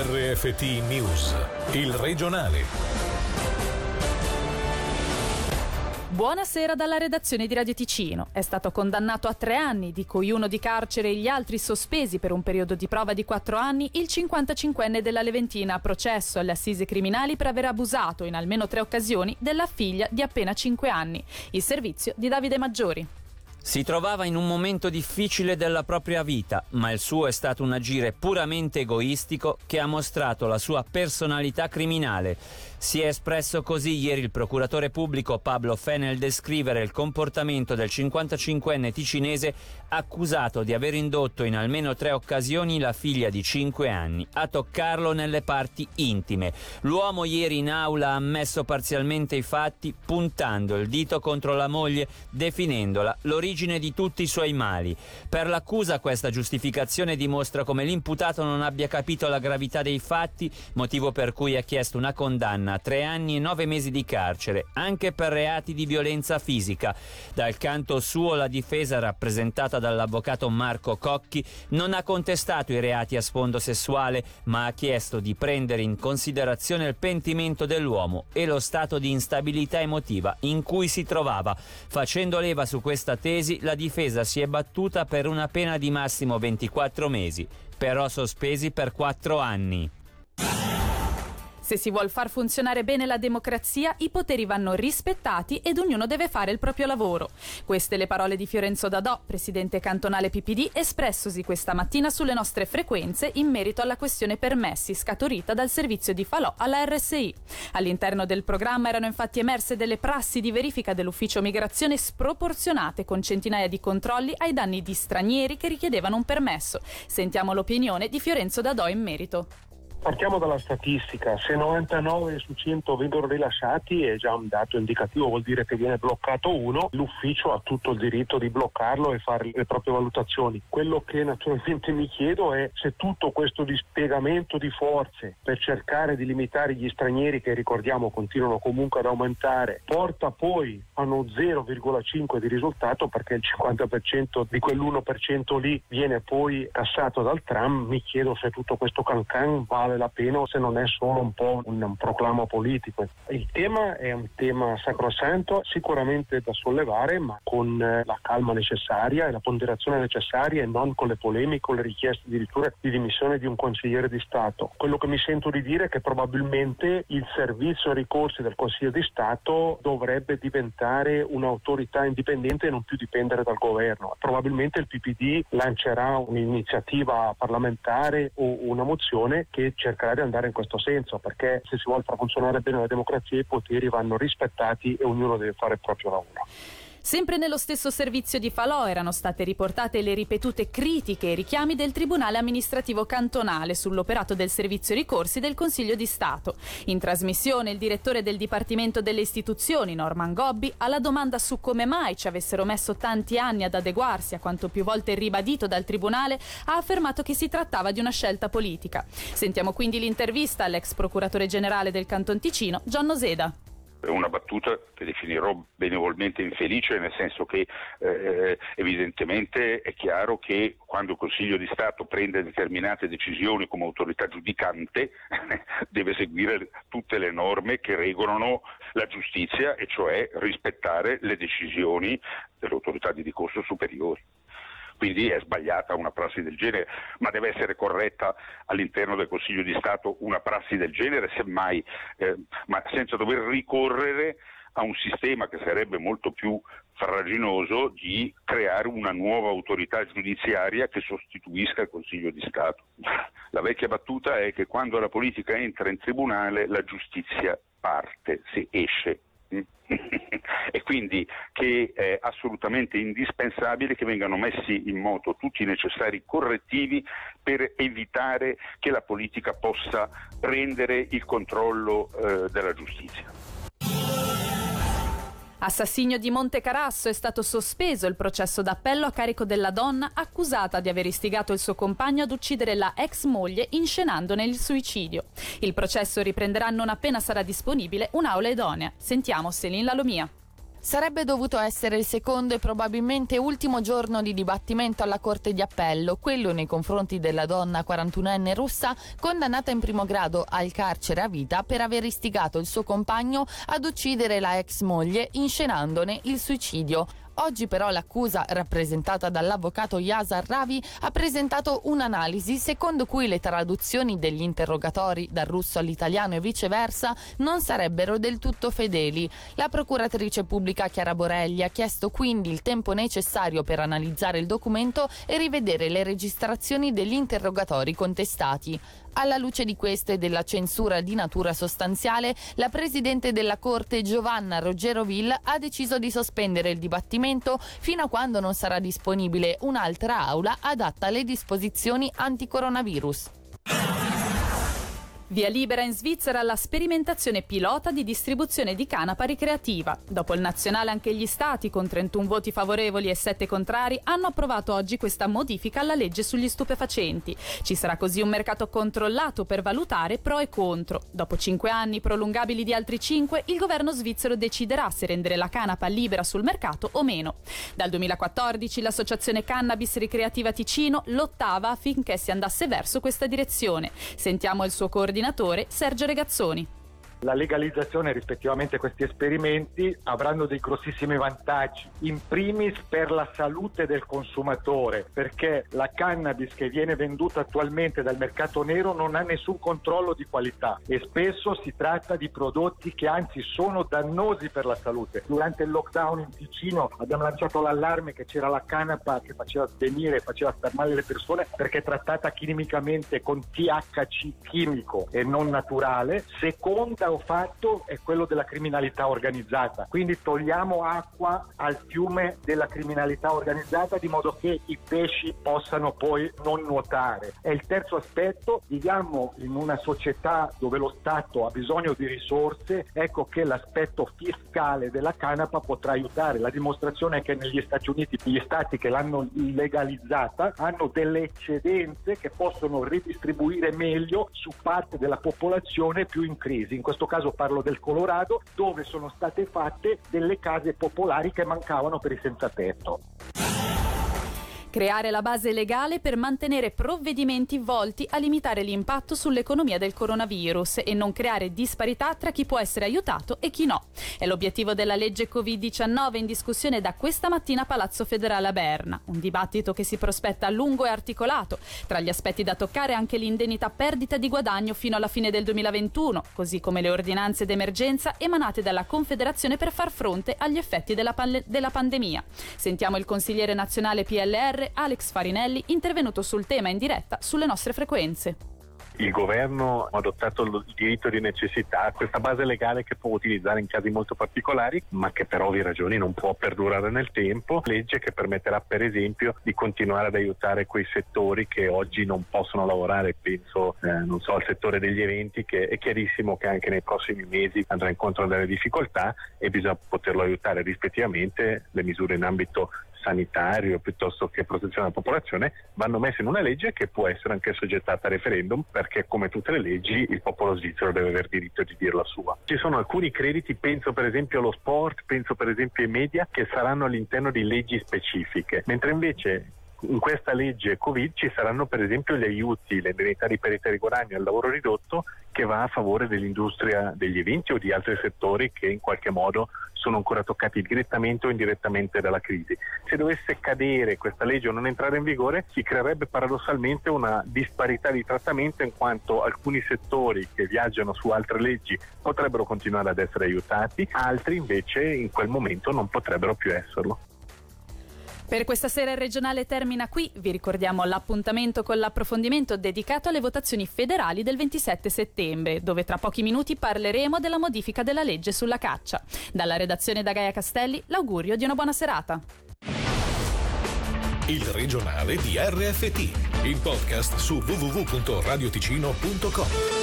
RFT News, il regionale. Buonasera dalla redazione di Radio Ticino. È stato condannato a tre anni, di cui uno di carcere e gli altri sospesi per un periodo di prova di quattro anni, il 55enne della Leventina a processo alle assise criminali per aver abusato in almeno tre occasioni della figlia di appena cinque anni. Il servizio di Davide Maggiori. Si trovava in un momento difficile della propria vita, ma il suo è stato un agire puramente egoistico che ha mostrato la sua personalità criminale. Si è espresso così ieri il procuratore pubblico Pablo Fe nel descrivere il comportamento del 55enne ticinese accusato di aver indotto in almeno tre occasioni la figlia di 5 anni a toccarlo nelle parti intime. L'uomo ieri in aula ha ammesso parzialmente i fatti puntando il dito contro la moglie definendola l'origine di tutti i suoi mali. Per l'accusa questa giustificazione dimostra come l'imputato non abbia capito la gravità dei fatti, motivo per cui ha chiesto una condanna a tre anni e nove mesi di carcere, anche per reati di violenza fisica. Dal canto suo la difesa, rappresentata dall'avvocato Marco Cocchi, non ha contestato i reati a sfondo sessuale, ma ha chiesto di prendere in considerazione il pentimento dell'uomo e lo stato di instabilità emotiva in cui si trovava. Facendo leva su questa tesi, la difesa si è battuta per una pena di massimo 24 mesi, però sospesi per 4 anni. Se si vuol far funzionare bene la democrazia, i poteri vanno rispettati ed ognuno deve fare il proprio lavoro. Queste le parole di Fiorenzo Dadò, presidente cantonale PPD, espressosi questa mattina sulle nostre frequenze in merito alla questione permessi scaturita dal servizio di falò alla RSI. All'interno del programma erano infatti emerse delle prassi di verifica dell'ufficio migrazione sproporzionate con centinaia di controlli ai danni di stranieri che richiedevano un permesso. Sentiamo l'opinione di Fiorenzo Dadò in merito. Partiamo dalla statistica, se 99 su 100 vengono rilasciati è già un dato indicativo, vuol dire che viene bloccato uno, l'ufficio ha tutto il diritto di bloccarlo e fare le proprie valutazioni. Quello che naturalmente mi chiedo è se tutto questo dispiegamento di forze per cercare di limitare gli stranieri che ricordiamo continuano comunque ad aumentare porta poi a uno 0,5 di risultato perché il 50% di quell'1% lì viene poi cassato dal tram, mi chiedo se tutto questo cancan vale la pena o se non è solo un po' un, un proclamo politico. Il tema è un tema sacrosanto, sicuramente da sollevare, ma con eh, la calma necessaria e la ponderazione necessaria e non con le polemiche, con le richieste addirittura di dimissione di un consigliere di Stato. Quello che mi sento di dire è che probabilmente il servizio ricorsi del Consiglio di Stato dovrebbe diventare un'autorità indipendente e non più dipendere dal governo. Probabilmente il PPD lancerà un'iniziativa parlamentare o una mozione che cercherà di andare in questo senso, perché se si vuole far funzionare bene la democrazia i poteri vanno rispettati e ognuno deve fare il proprio lavoro. Sempre nello stesso servizio di Falò erano state riportate le ripetute critiche e richiami del Tribunale amministrativo cantonale sull'operato del servizio ricorsi del Consiglio di Stato. In trasmissione il direttore del Dipartimento delle Istituzioni, Norman Gobbi, alla domanda su come mai ci avessero messo tanti anni ad adeguarsi a quanto più volte ribadito dal Tribunale, ha affermato che si trattava di una scelta politica. Sentiamo quindi l'intervista all'ex procuratore generale del Canton Ticino, Gian Noseda una battuta che definirò benevolmente infelice, nel senso che eh, evidentemente è chiaro che quando il Consiglio di Stato prende determinate decisioni come autorità giudicante deve seguire tutte le norme che regolano la giustizia e cioè rispettare le decisioni delle autorità di ricorso superiori quindi è sbagliata una prassi del genere, ma deve essere corretta all'interno del Consiglio di Stato una prassi del genere, semmai, eh, ma senza dover ricorrere a un sistema che sarebbe molto più farraginoso di creare una nuova autorità giudiziaria che sostituisca il Consiglio di Stato. La vecchia battuta è che quando la politica entra in tribunale la giustizia parte, se esce e quindi che è assolutamente indispensabile che vengano messi in moto tutti i necessari correttivi per evitare che la politica possa prendere il controllo eh, della giustizia. Assassinio di Monte Carasso è stato sospeso il processo d'appello a carico della donna accusata di aver istigato il suo compagno ad uccidere la ex moglie inscenandone il suicidio. Il processo riprenderà non appena sarà disponibile un'aula idonea. Sentiamo Selin Lalomia. Sarebbe dovuto essere il secondo e probabilmente ultimo giorno di dibattimento alla Corte di Appello, quello nei confronti della donna 41enne russa condannata in primo grado al carcere a vita per aver istigato il suo compagno ad uccidere la ex moglie inscenandone il suicidio. Oggi però l'accusa, rappresentata dall'avvocato Yasar Ravi, ha presentato un'analisi secondo cui le traduzioni degli interrogatori dal russo all'italiano e viceversa non sarebbero del tutto fedeli. La procuratrice pubblica Chiara Borelli ha chiesto quindi il tempo necessario per analizzare il documento e rivedere le registrazioni degli interrogatori contestati. Alla luce di queste e della censura di natura sostanziale, la Presidente della Corte Giovanna Roggeroville ha deciso di sospendere il dibattimento fino a quando non sarà disponibile un'altra aula adatta alle disposizioni anticoronavirus. Via libera in Svizzera alla sperimentazione pilota di distribuzione di canapa ricreativa. Dopo il nazionale anche gli stati, con 31 voti favorevoli e 7 contrari, hanno approvato oggi questa modifica alla legge sugli stupefacenti. Ci sarà così un mercato controllato per valutare pro e contro. Dopo 5 anni prolungabili di altri 5, il governo svizzero deciderà se rendere la canapa libera sul mercato o meno. Dal 2014 l'associazione Cannabis Ricreativa Ticino lottava affinché si andasse verso questa direzione. Sentiamo il suo coordinatore coordinatore Sergio Regazzoni. La legalizzazione rispettivamente questi esperimenti avranno dei grossissimi vantaggi, in primis per la salute del consumatore, perché la cannabis che viene venduta attualmente dal mercato nero non ha nessun controllo di qualità e spesso si tratta di prodotti che anzi sono dannosi per la salute. Durante il lockdown in Ticino abbiamo lanciato l'allarme che c'era la canapa che faceva svenire, faceva star male le persone perché è trattata chimicamente con THC chimico e non naturale. Seconda ho fatto è quello della criminalità organizzata, quindi togliamo acqua al fiume della criminalità organizzata di modo che i pesci possano poi non nuotare. E il terzo aspetto, viviamo in una società dove lo Stato ha bisogno di risorse, ecco che l'aspetto fiscale della canapa potrà aiutare. La dimostrazione è che negli Stati Uniti gli stati che l'hanno legalizzata hanno delle eccedenze che possono ridistribuire meglio su parte della popolazione più in crisi. In questo caso parlo del Colorado, dove sono state fatte delle case popolari che mancavano per i senza tetto. Creare la base legale per mantenere provvedimenti volti a limitare l'impatto sull'economia del coronavirus e non creare disparità tra chi può essere aiutato e chi no. È l'obiettivo della legge Covid-19 in discussione da questa mattina a Palazzo Federale a Berna. Un dibattito che si prospetta lungo e articolato. Tra gli aspetti da toccare anche l'indennità perdita di guadagno fino alla fine del 2021, così come le ordinanze d'emergenza emanate dalla Confederazione per far fronte agli effetti della, pan- della pandemia. Sentiamo il consigliere nazionale PLR Alex Farinelli intervenuto sul tema in diretta sulle nostre frequenze. Il governo ha adottato il diritto di necessità, questa base legale che può utilizzare in casi molto particolari, ma che per ovvie ragioni non può perdurare nel tempo, legge che permetterà per esempio di continuare ad aiutare quei settori che oggi non possono lavorare, penso eh, non so, al settore degli eventi che è chiarissimo che anche nei prossimi mesi andrà incontro a delle difficoltà e bisogna poterlo aiutare rispettivamente, le misure in ambito sanitario piuttosto che protezione della popolazione vanno messe in una legge che può essere anche soggettata a referendum perché come tutte le leggi il popolo svizzero deve aver diritto di dire la sua. Ci sono alcuni crediti, penso per esempio allo sport, penso per esempio ai media, che saranno all'interno di leggi specifiche, mentre invece in questa legge Covid ci saranno per esempio gli aiuti, le indennità di perdita di guadagno al lavoro ridotto che va a favore dell'industria degli eventi o di altri settori che in qualche modo sono ancora toccati direttamente o indirettamente dalla crisi. Se dovesse cadere questa legge o non entrare in vigore si creerebbe paradossalmente una disparità di trattamento in quanto alcuni settori che viaggiano su altre leggi potrebbero continuare ad essere aiutati, altri invece in quel momento non potrebbero più esserlo. Per questa sera il regionale termina qui. Vi ricordiamo l'appuntamento con l'approfondimento dedicato alle votazioni federali del 27 settembre, dove tra pochi minuti parleremo della modifica della legge sulla caccia. Dalla redazione da Gaia Castelli, l'augurio di una buona serata. Il regionale di RFT, il podcast su www.radioticino.com.